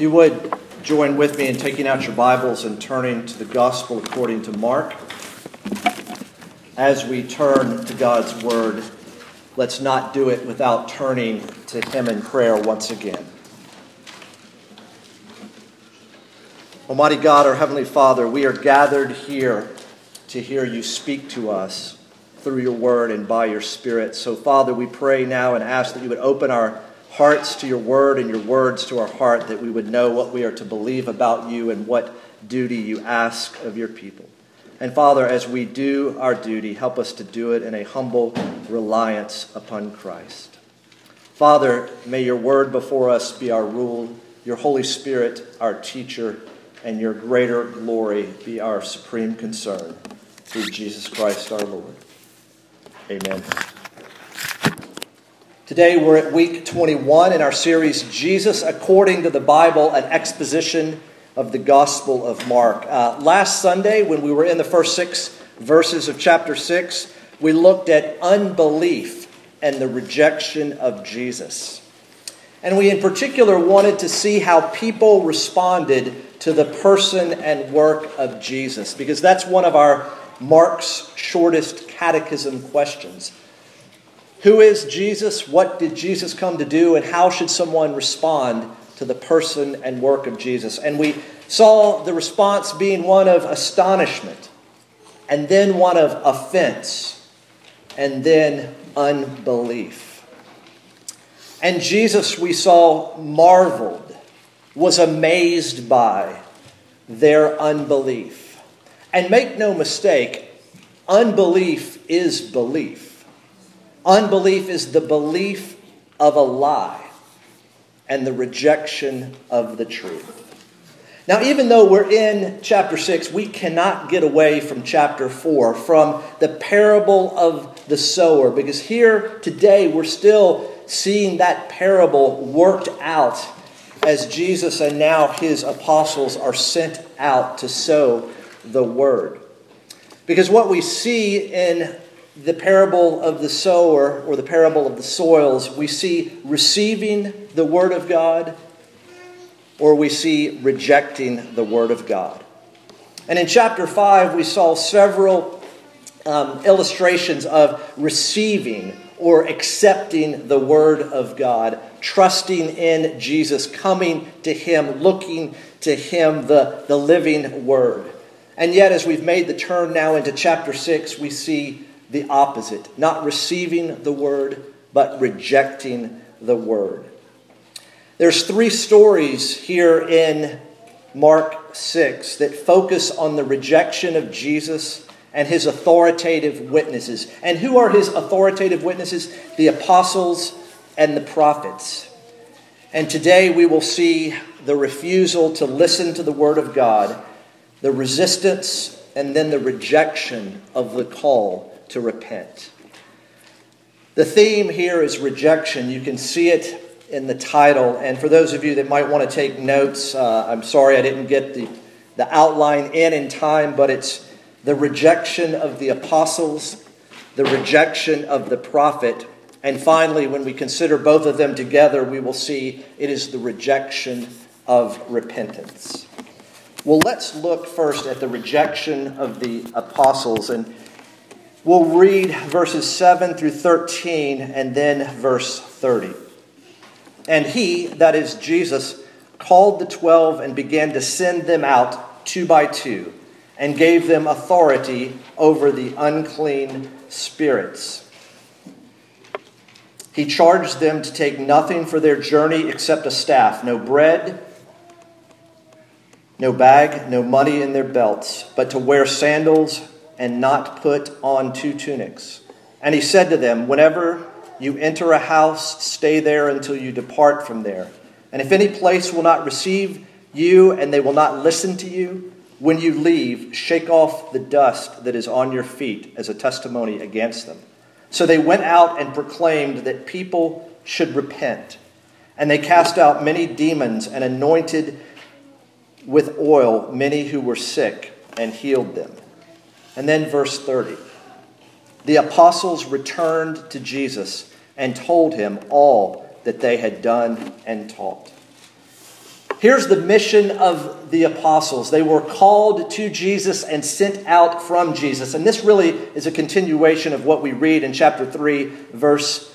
If you would join with me in taking out your Bibles and turning to the Gospel according to Mark. As we turn to God's Word, let's not do it without turning to Him in prayer once again. Almighty God, our Heavenly Father, we are gathered here to hear you speak to us through your Word and by your Spirit. So, Father, we pray now and ask that you would open our hearts to your word and your words to our heart, that we would know what we are to believe about you and what duty you ask of your people. And Father, as we do our duty, help us to do it in a humble reliance upon Christ. Father, may your word before us be our rule, your Holy Spirit our teacher, and your greater glory be our supreme concern. Through Jesus Christ our Lord. Amen. Today we're at week 21 in our series, Jesus According to the Bible, an exposition of the Gospel of Mark. Uh, last Sunday, when we were in the first six verses of chapter 6, we looked at unbelief and the rejection of Jesus. And we, in particular, wanted to see how people responded to the person and work of Jesus, because that's one of our Mark's shortest catechism questions. Who is Jesus? What did Jesus come to do? And how should someone respond to the person and work of Jesus? And we saw the response being one of astonishment, and then one of offense, and then unbelief. And Jesus, we saw, marveled, was amazed by their unbelief. And make no mistake, unbelief is belief. Unbelief is the belief of a lie and the rejection of the truth. Now, even though we're in chapter 6, we cannot get away from chapter 4, from the parable of the sower, because here today we're still seeing that parable worked out as Jesus and now his apostles are sent out to sow the word. Because what we see in the parable of the sower or the parable of the soils, we see receiving the Word of God or we see rejecting the Word of God. And in chapter 5, we saw several um, illustrations of receiving or accepting the Word of God, trusting in Jesus, coming to Him, looking to Him, the, the living Word. And yet, as we've made the turn now into chapter 6, we see the opposite, not receiving the word, but rejecting the word. There's three stories here in Mark 6 that focus on the rejection of Jesus and his authoritative witnesses. And who are his authoritative witnesses? The apostles and the prophets. And today we will see the refusal to listen to the word of God, the resistance, and then the rejection of the call to repent. The theme here is rejection. You can see it in the title. And for those of you that might want to take notes, uh, I'm sorry I didn't get the, the outline in in time, but it's the rejection of the apostles, the rejection of the prophet, and finally, when we consider both of them together, we will see it is the rejection of repentance. Well, let's look first at the rejection of the apostles. And We'll read verses 7 through 13 and then verse 30. And he, that is Jesus, called the twelve and began to send them out two by two and gave them authority over the unclean spirits. He charged them to take nothing for their journey except a staff, no bread, no bag, no money in their belts, but to wear sandals and not put on two tunics. And he said to them, Whenever you enter a house, stay there until you depart from there. And if any place will not receive you and they will not listen to you, when you leave, shake off the dust that is on your feet as a testimony against them. So they went out and proclaimed that people should repent. And they cast out many demons and anointed with oil many who were sick and healed them. And then verse 30. The apostles returned to Jesus and told him all that they had done and taught. Here's the mission of the apostles. They were called to Jesus and sent out from Jesus. And this really is a continuation of what we read in chapter 3, verse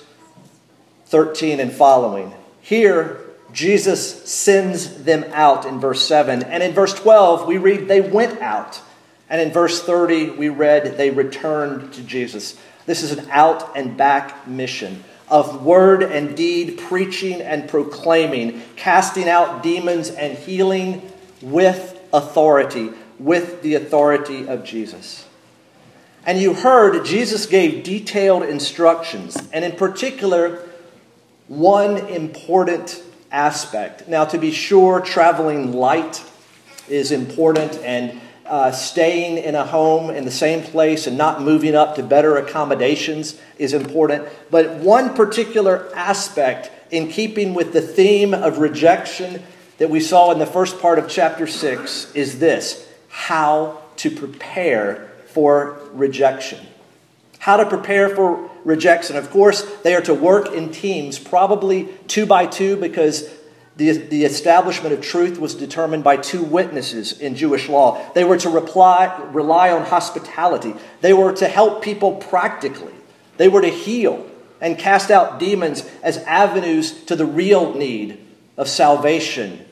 13 and following. Here, Jesus sends them out in verse 7. And in verse 12, we read they went out. And in verse 30, we read they returned to Jesus. This is an out and back mission of word and deed, preaching and proclaiming, casting out demons and healing with authority, with the authority of Jesus. And you heard Jesus gave detailed instructions, and in particular, one important aspect. Now, to be sure, traveling light is important, and uh, staying in a home in the same place and not moving up to better accommodations is important. But one particular aspect in keeping with the theme of rejection that we saw in the first part of chapter 6 is this how to prepare for rejection. How to prepare for rejection. Of course, they are to work in teams, probably two by two, because the, the establishment of truth was determined by two witnesses in Jewish law. They were to reply, rely on hospitality. They were to help people practically. They were to heal and cast out demons as avenues to the real need of salvation,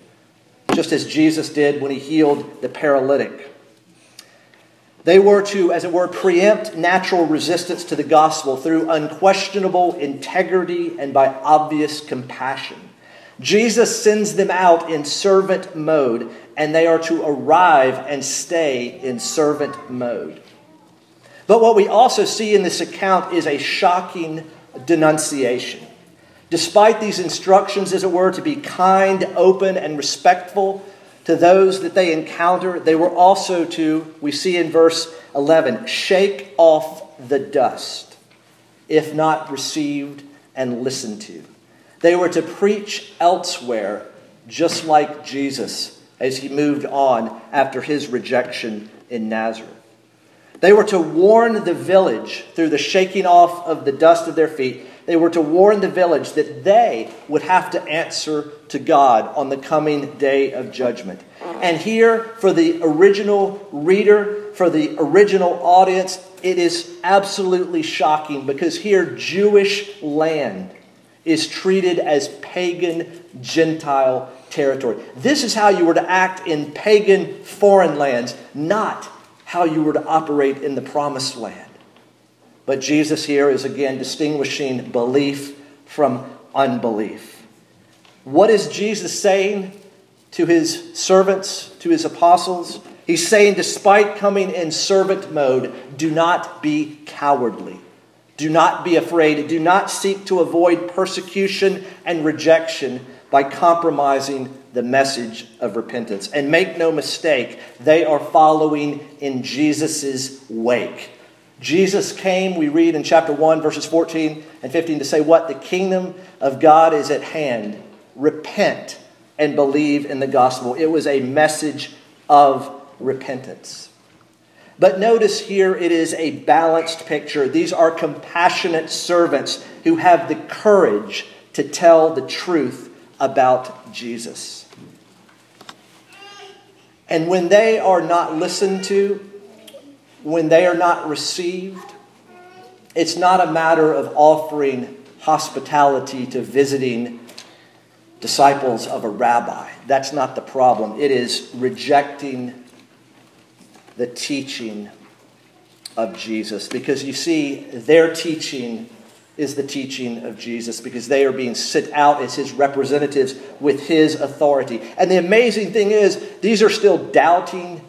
just as Jesus did when he healed the paralytic. They were to, as it were, preempt natural resistance to the gospel through unquestionable integrity and by obvious compassion. Jesus sends them out in servant mode, and they are to arrive and stay in servant mode. But what we also see in this account is a shocking denunciation. Despite these instructions, as it were, to be kind, open, and respectful to those that they encounter, they were also to, we see in verse 11, shake off the dust, if not received and listened to. They were to preach elsewhere, just like Jesus as he moved on after his rejection in Nazareth. They were to warn the village through the shaking off of the dust of their feet. They were to warn the village that they would have to answer to God on the coming day of judgment. And here, for the original reader, for the original audience, it is absolutely shocking because here, Jewish land is treated as pagan Gentile territory. This is how you were to act in pagan foreign lands, not how you were to operate in the promised land. But Jesus here is again distinguishing belief from unbelief. What is Jesus saying to his servants, to his apostles? He's saying, despite coming in servant mode, do not be cowardly. Do not be afraid. Do not seek to avoid persecution and rejection by compromising the message of repentance. And make no mistake, they are following in Jesus' wake. Jesus came, we read in chapter 1, verses 14 and 15, to say what? The kingdom of God is at hand. Repent and believe in the gospel. It was a message of repentance. But notice here it is a balanced picture. These are compassionate servants who have the courage to tell the truth about Jesus. And when they are not listened to, when they are not received, it's not a matter of offering hospitality to visiting disciples of a rabbi. That's not the problem. It is rejecting the teaching of Jesus. Because you see, their teaching is the teaching of Jesus because they are being sent out as his representatives with his authority. And the amazing thing is, these are still doubting,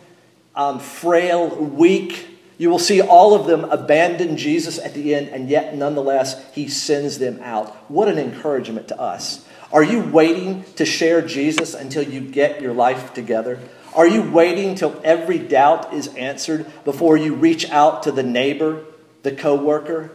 um, frail, weak. You will see all of them abandon Jesus at the end, and yet, nonetheless, he sends them out. What an encouragement to us. Are you waiting to share Jesus until you get your life together? Are you waiting till every doubt is answered before you reach out to the neighbor, the coworker?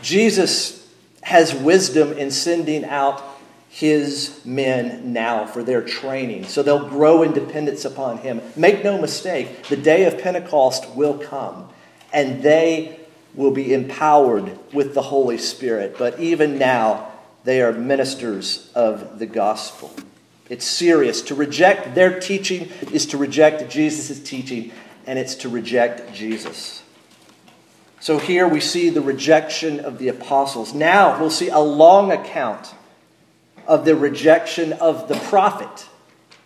Jesus has wisdom in sending out his men now for their training so they'll grow in dependence upon him. Make no mistake, the day of Pentecost will come and they will be empowered with the Holy Spirit. But even now, they are ministers of the gospel. It's serious. To reject their teaching is to reject Jesus' teaching, and it's to reject Jesus. So here we see the rejection of the apostles. Now we'll see a long account of the rejection of the prophet,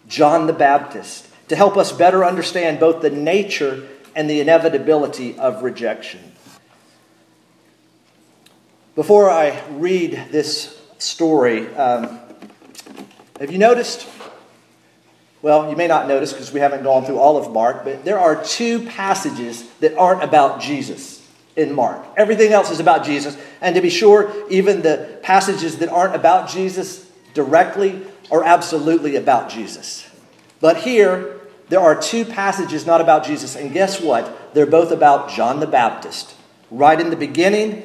John the Baptist, to help us better understand both the nature and the inevitability of rejection. Before I read this story, um, have you noticed? Well, you may not notice because we haven't gone through all of Mark, but there are two passages that aren't about Jesus in Mark. Everything else is about Jesus. And to be sure, even the passages that aren't about Jesus directly are absolutely about Jesus. But here, there are two passages not about Jesus. And guess what? They're both about John the Baptist. Right in the beginning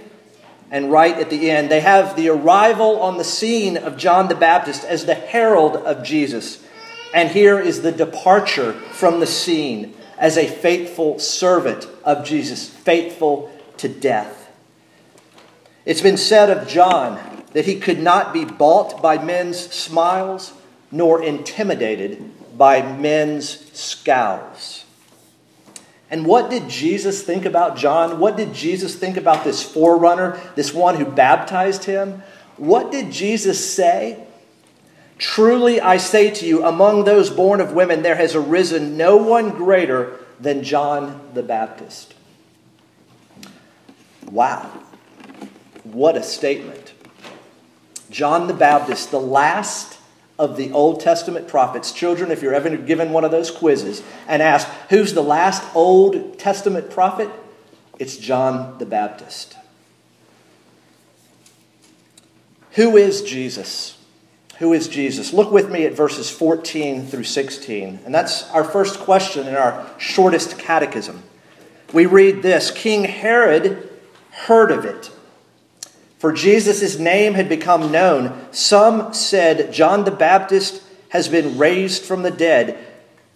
and right at the end. They have the arrival on the scene of John the Baptist as the herald of Jesus. And here is the departure from the scene as a faithful servant of Jesus, faithful to death. It's been said of John that he could not be bought by men's smiles nor intimidated by men's scowls. And what did Jesus think about John? What did Jesus think about this forerunner, this one who baptized him? What did Jesus say? Truly I say to you, among those born of women, there has arisen no one greater than John the Baptist. Wow. What a statement. John the Baptist, the last of the Old Testament prophets. Children, if you're ever given one of those quizzes and asked, who's the last Old Testament prophet? It's John the Baptist. Who is Jesus? Who is Jesus? Look with me at verses 14 through 16. And that's our first question in our shortest catechism. We read this King Herod heard of it for Jesus' name had become known. Some said John the Baptist has been raised from the dead.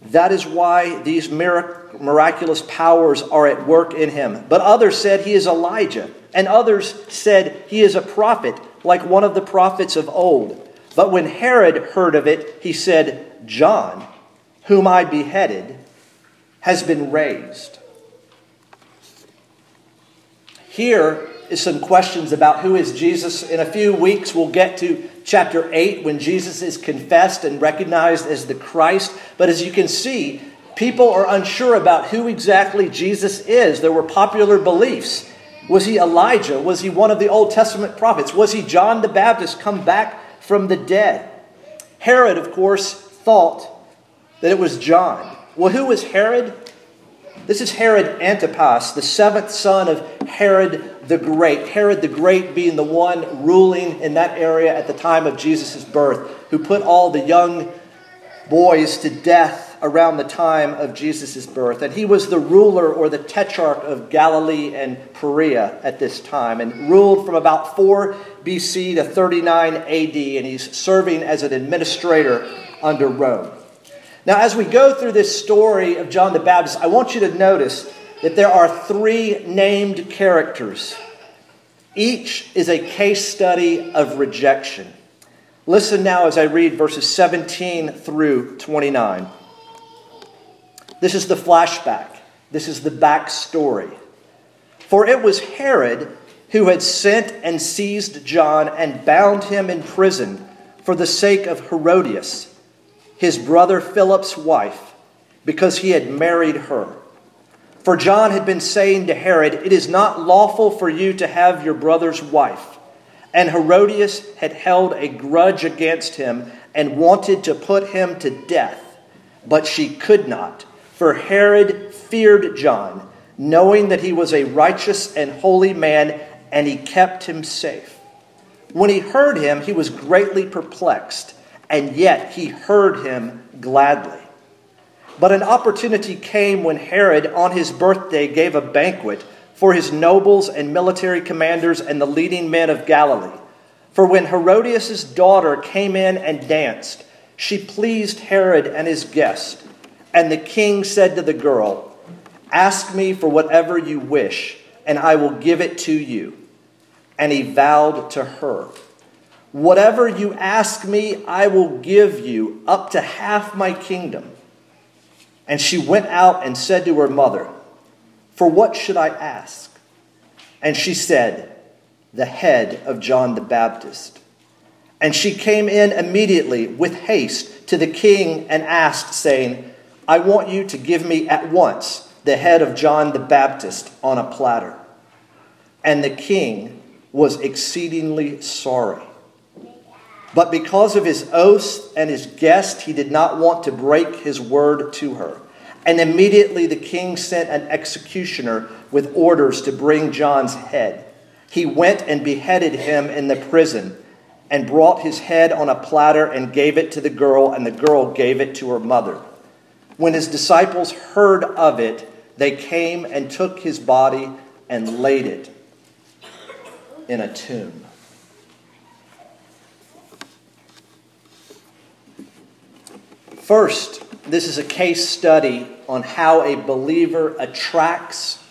That is why these miraculous powers are at work in him. But others said he is Elijah, and others said he is a prophet, like one of the prophets of old. But when Herod heard of it, he said, John, whom I beheaded, has been raised. Here, some questions about who is Jesus. In a few weeks, we'll get to chapter 8 when Jesus is confessed and recognized as the Christ. But as you can see, people are unsure about who exactly Jesus is. There were popular beliefs. Was he Elijah? Was he one of the Old Testament prophets? Was he John the Baptist come back from the dead? Herod, of course, thought that it was John. Well, who was Herod? This is Herod Antipas, the seventh son of Herod the Great. Herod the Great being the one ruling in that area at the time of Jesus' birth, who put all the young boys to death around the time of Jesus' birth. And he was the ruler or the tetrarch of Galilee and Perea at this time and ruled from about 4 BC to 39 AD. And he's serving as an administrator under Rome. Now, as we go through this story of John the Baptist, I want you to notice that there are three named characters. Each is a case study of rejection. Listen now as I read verses 17 through 29. This is the flashback. This is the backstory. For it was Herod who had sent and seized John and bound him in prison for the sake of Herodias his brother Philip's wife, because he had married her. For John had been saying to Herod, It is not lawful for you to have your brother's wife. And Herodias had held a grudge against him and wanted to put him to death, but she could not, for Herod feared John, knowing that he was a righteous and holy man, and he kept him safe. When he heard him, he was greatly perplexed and yet he heard him gladly. But an opportunity came when Herod, on his birthday, gave a banquet for his nobles and military commanders and the leading men of Galilee. For when Herodias' daughter came in and danced, she pleased Herod and his guest. And the king said to the girl, Ask me for whatever you wish, and I will give it to you. And he vowed to her. Whatever you ask me, I will give you, up to half my kingdom. And she went out and said to her mother, For what should I ask? And she said, The head of John the Baptist. And she came in immediately with haste to the king and asked, saying, I want you to give me at once the head of John the Baptist on a platter. And the king was exceedingly sorry. But because of his oaths and his guest, he did not want to break his word to her. And immediately the king sent an executioner with orders to bring John's head. He went and beheaded him in the prison and brought his head on a platter and gave it to the girl, and the girl gave it to her mother. When his disciples heard of it, they came and took his body and laid it in a tomb. First, this is a case study on how a believer attracts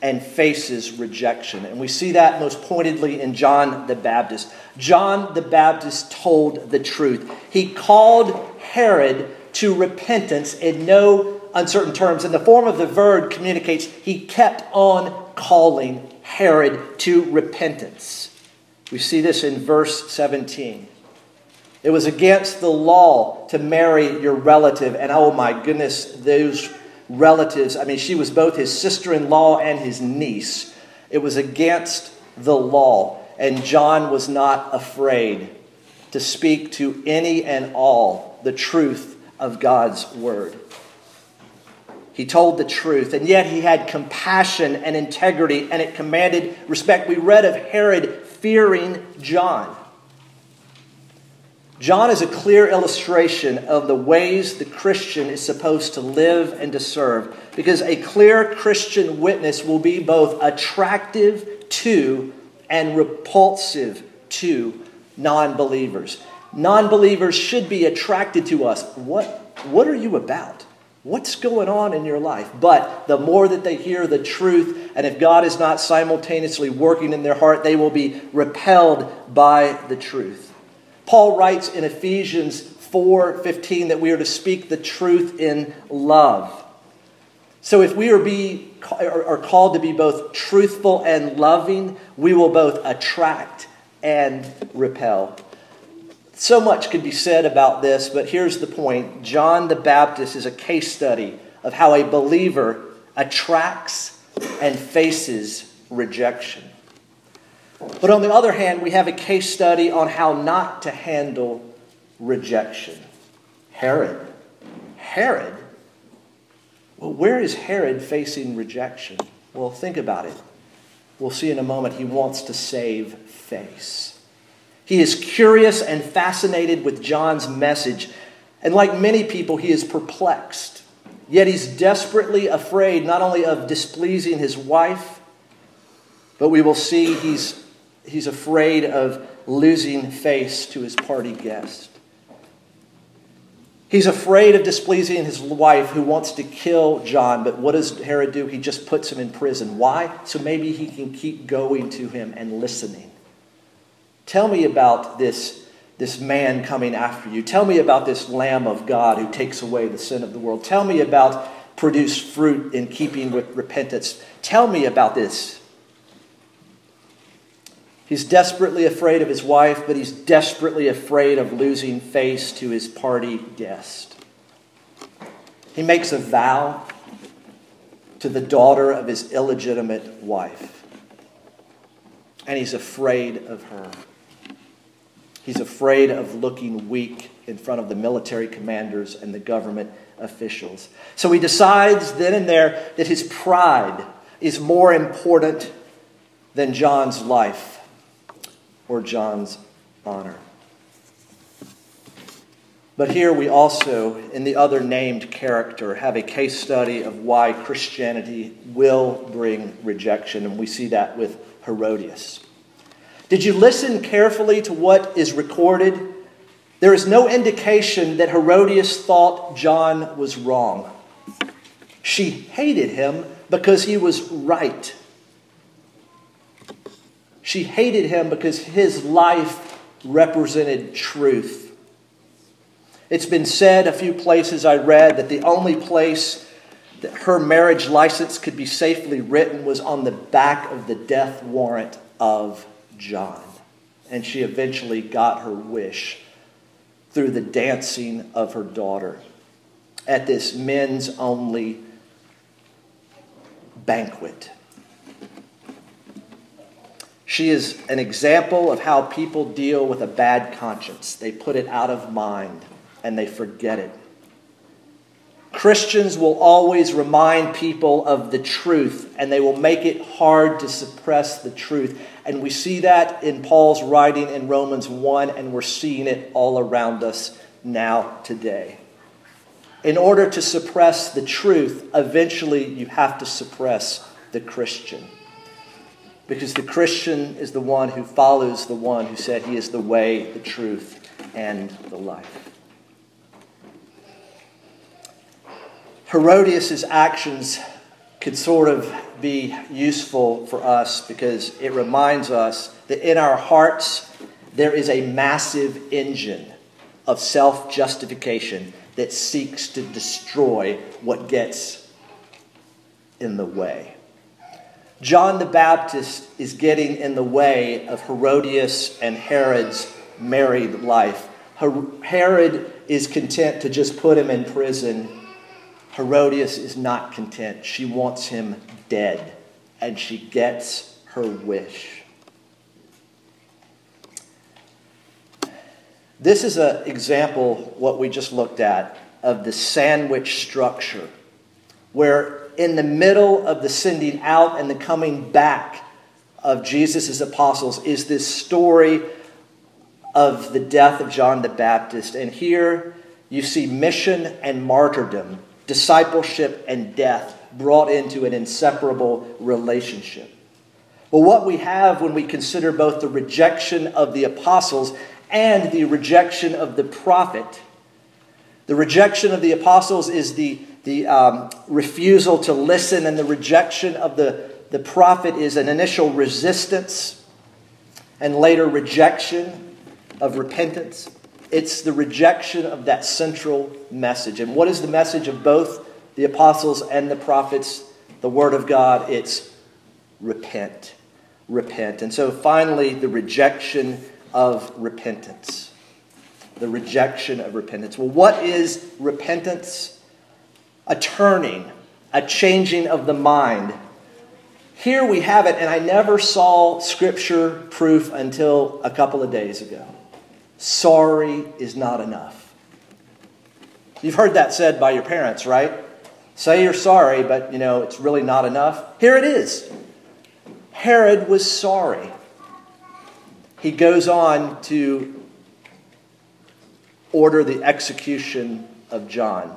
and faces rejection. And we see that most pointedly in John the Baptist. John the Baptist told the truth. He called Herod to repentance in no uncertain terms. And the form of the verb communicates he kept on calling Herod to repentance. We see this in verse 17. It was against the law to marry your relative. And oh my goodness, those relatives, I mean, she was both his sister in law and his niece. It was against the law. And John was not afraid to speak to any and all the truth of God's word. He told the truth, and yet he had compassion and integrity, and it commanded respect. We read of Herod fearing John. John is a clear illustration of the ways the Christian is supposed to live and to serve because a clear Christian witness will be both attractive to and repulsive to non believers. Non believers should be attracted to us. What, what are you about? What's going on in your life? But the more that they hear the truth, and if God is not simultaneously working in their heart, they will be repelled by the truth. Paul writes in Ephesians 4:15 that we are to speak the truth in love. So if we are, be, are called to be both truthful and loving, we will both attract and repel. So much could be said about this, but here's the point. John the Baptist is a case study of how a believer attracts and faces rejection. But on the other hand, we have a case study on how not to handle rejection. Herod. Herod? Well, where is Herod facing rejection? Well, think about it. We'll see in a moment. He wants to save face. He is curious and fascinated with John's message. And like many people, he is perplexed. Yet he's desperately afraid not only of displeasing his wife, but we will see he's he's afraid of losing face to his party guest. He's afraid of displeasing his wife who wants to kill John, but what does Herod do? He just puts him in prison. Why? So maybe he can keep going to him and listening. Tell me about this, this man coming after you. Tell me about this Lamb of God who takes away the sin of the world. Tell me about produce fruit in keeping with repentance. Tell me about this. He's desperately afraid of his wife, but he's desperately afraid of losing face to his party guest. He makes a vow to the daughter of his illegitimate wife, and he's afraid of her. He's afraid of looking weak in front of the military commanders and the government officials. So he decides then and there that his pride is more important than John's life or John's honor. But here we also, in the other named character, have a case study of why Christianity will bring rejection, and we see that with Herodias. Did you listen carefully to what is recorded? There is no indication that Herodias thought John was wrong. She hated him because he was right. She hated him because his life represented truth. It's been said a few places I read that the only place that her marriage license could be safely written was on the back of the death warrant of John. And she eventually got her wish through the dancing of her daughter at this men's only banquet. She is an example of how people deal with a bad conscience. They put it out of mind and they forget it. Christians will always remind people of the truth and they will make it hard to suppress the truth. And we see that in Paul's writing in Romans 1, and we're seeing it all around us now today. In order to suppress the truth, eventually you have to suppress the Christian. Because the Christian is the one who follows the one who said he is the way, the truth, and the life. Herodias' actions could sort of be useful for us because it reminds us that in our hearts there is a massive engine of self justification that seeks to destroy what gets in the way. John the Baptist is getting in the way of Herodias and Herod's married life. Herod is content to just put him in prison. Herodias is not content. She wants him dead, and she gets her wish. This is an example, what we just looked at, of the sandwich structure, where in the middle of the sending out and the coming back of Jesus' apostles is this story of the death of John the Baptist. And here you see mission and martyrdom, discipleship and death brought into an inseparable relationship. Well, what we have when we consider both the rejection of the apostles and the rejection of the prophet. The rejection of the apostles is the, the um, refusal to listen, and the rejection of the, the prophet is an initial resistance and later rejection of repentance. It's the rejection of that central message. And what is the message of both the apostles and the prophets? The Word of God. It's repent. Repent. And so finally, the rejection of repentance. The rejection of repentance. Well, what is repentance? A turning, a changing of the mind. Here we have it, and I never saw scripture proof until a couple of days ago. Sorry is not enough. You've heard that said by your parents, right? Say you're sorry, but you know, it's really not enough. Here it is. Herod was sorry he goes on to order the execution of John.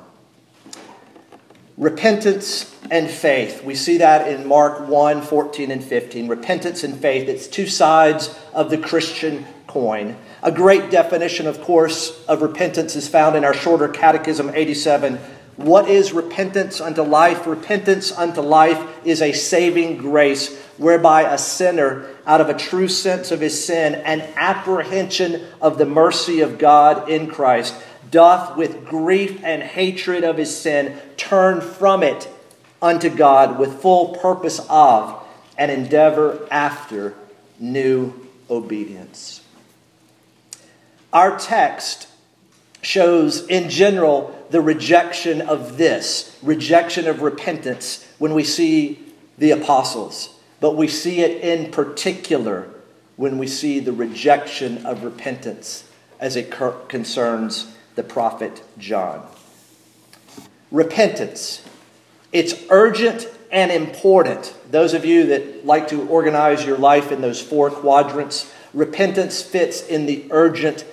Repentance and faith. We see that in Mark 1 14 and 15. Repentance and faith. It's two sides of the Christian coin. A great definition, of course, of repentance is found in our shorter Catechism 87. What is repentance unto life? Repentance unto life is a saving grace whereby a sinner, out of a true sense of his sin and apprehension of the mercy of God in Christ, doth with grief and hatred of his sin turn from it unto God with full purpose of and endeavor after new obedience. Our text shows, in general, the rejection of this, rejection of repentance, when we see the apostles but we see it in particular when we see the rejection of repentance as it concerns the prophet John. Repentance. It's urgent and important. Those of you that like to organize your life in those four quadrants, repentance fits in the urgent,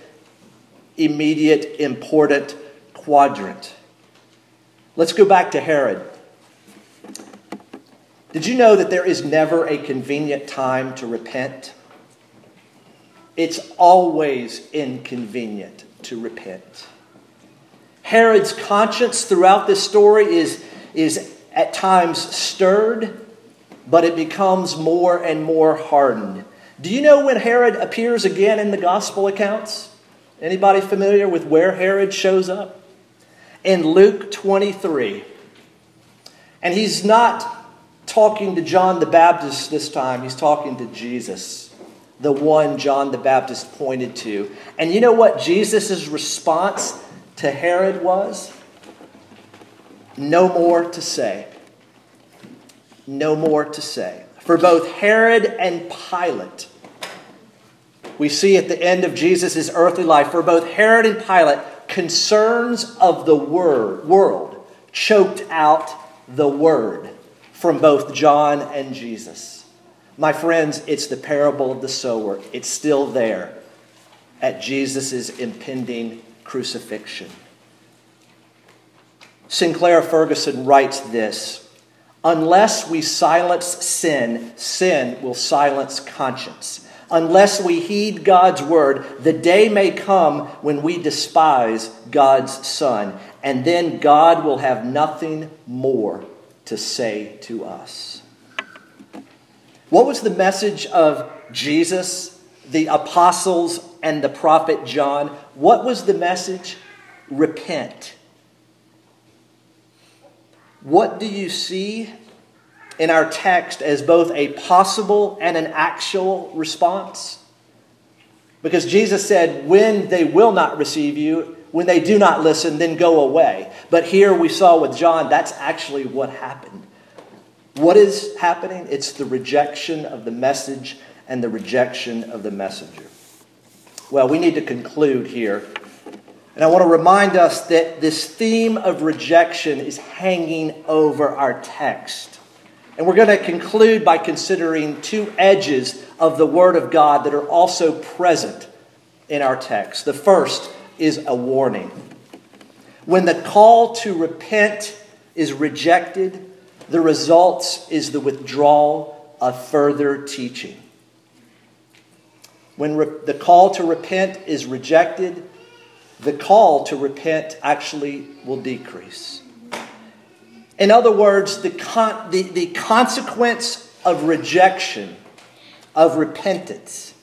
immediate, important quadrant. Let's go back to Herod. Did you know that there is never a convenient time to repent? It's always inconvenient to repent. Herod's conscience throughout this story is, is at times stirred, but it becomes more and more hardened. Do you know when Herod appears again in the gospel accounts? Anybody familiar with where Herod shows up? In Luke 23. And he's not talking to John the Baptist this time, he's talking to Jesus, the one John the Baptist pointed to. And you know what Jesus' response to Herod was? No more to say. No more to say. For both Herod and Pilate, we see at the end of Jesus' earthly life, for both Herod and Pilate, concerns of the word, world choked out the word from both John and Jesus. My friends, it's the parable of the sower. It's still there at Jesus' impending crucifixion. Sinclair Ferguson writes this Unless we silence sin, sin will silence conscience. Unless we heed God's word, the day may come when we despise God's Son, and then God will have nothing more to say to us. What was the message of Jesus, the apostles, and the prophet John? What was the message? Repent. What do you see in our text as both a possible and an actual response? Because Jesus said, When they will not receive you, when they do not listen, then go away. But here we saw with John, that's actually what happened. What is happening? It's the rejection of the message and the rejection of the messenger. Well, we need to conclude here. And I want to remind us that this theme of rejection is hanging over our text. And we're going to conclude by considering two edges of the Word of God that are also present in our text. The first is a warning. When the call to repent is rejected, the result is the withdrawal of further teaching. When re- the call to repent is rejected, the call to repent actually will decrease. In other words, the, con- the, the consequence of rejection, of repentance,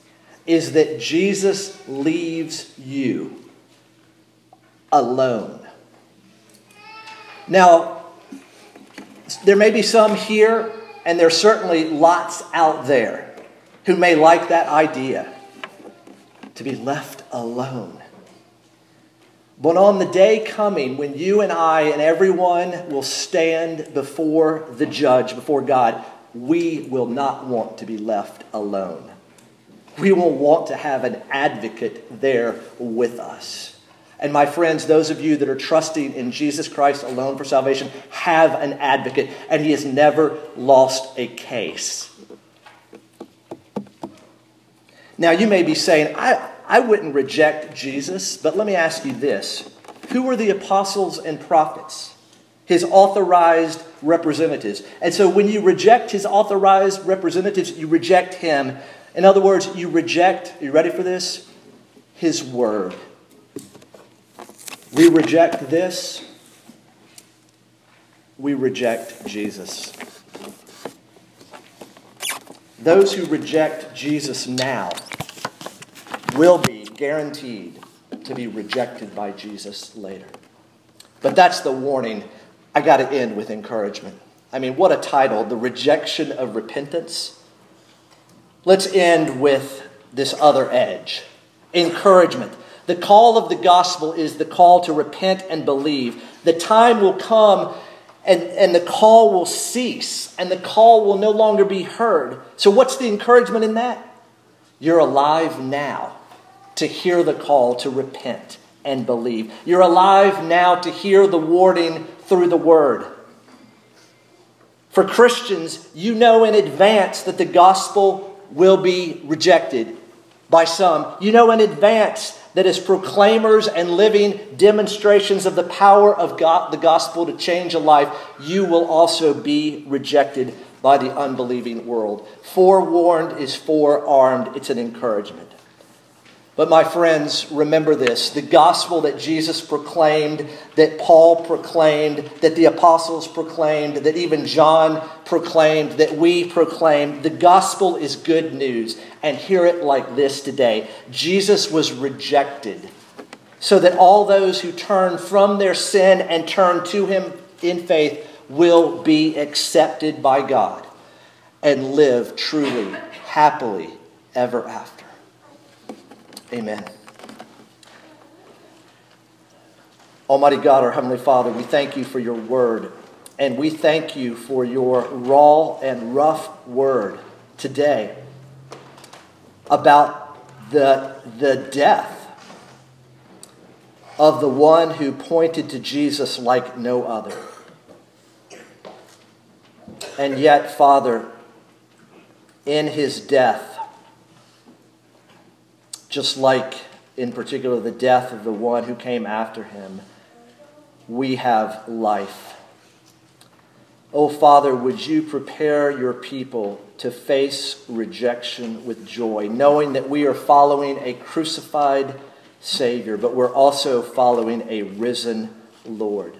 is that Jesus leaves you alone. Now, there may be some here, and there's certainly lots out there who may like that idea to be left alone. But on the day coming when you and I and everyone will stand before the judge, before God, we will not want to be left alone. We will want to have an advocate there with us. And my friends, those of you that are trusting in Jesus Christ alone for salvation, have an advocate, and he has never lost a case. Now, you may be saying, I, I wouldn't reject Jesus, but let me ask you this Who were the apostles and prophets? His authorized representatives. And so when you reject his authorized representatives, you reject him. In other words, you reject, are you ready for this? His word. We reject this, we reject Jesus. Those who reject Jesus now will be guaranteed to be rejected by Jesus later. But that's the warning. I got to end with encouragement. I mean, what a title The Rejection of Repentance. Let's end with this other edge encouragement. The call of the gospel is the call to repent and believe. The time will come and, and the call will cease and the call will no longer be heard. So, what's the encouragement in that? You're alive now to hear the call to repent and believe. You're alive now to hear the warning through the word. For Christians, you know in advance that the gospel will be rejected by some. You know in advance that as proclaimers and living demonstrations of the power of God, the gospel to change a life, you will also be rejected by the unbelieving world. Forewarned is forearmed. It's an encouragement. But, my friends, remember this the gospel that Jesus proclaimed, that Paul proclaimed, that the apostles proclaimed, that even John proclaimed, that we proclaimed, the gospel is good news. And hear it like this today Jesus was rejected so that all those who turn from their sin and turn to him in faith will be accepted by God and live truly, happily ever after. Amen. Almighty God, our Heavenly Father, we thank you for your word, and we thank you for your raw and rough word today about the, the death of the one who pointed to Jesus like no other. And yet, Father, in his death, just like, in particular, the death of the one who came after him, we have life. Oh, Father, would you prepare your people to face rejection with joy, knowing that we are following a crucified Savior, but we're also following a risen Lord.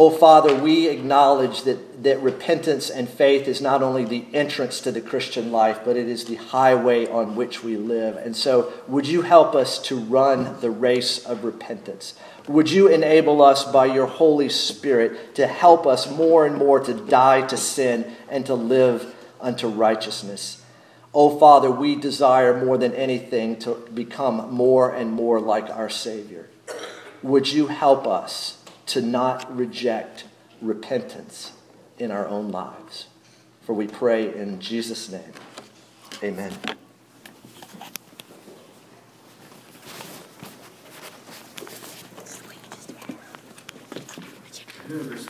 Oh, Father, we acknowledge that, that repentance and faith is not only the entrance to the Christian life, but it is the highway on which we live. And so, would you help us to run the race of repentance? Would you enable us by your Holy Spirit to help us more and more to die to sin and to live unto righteousness? Oh, Father, we desire more than anything to become more and more like our Savior. Would you help us? To not reject repentance in our own lives. For we pray in Jesus' name. Amen. There's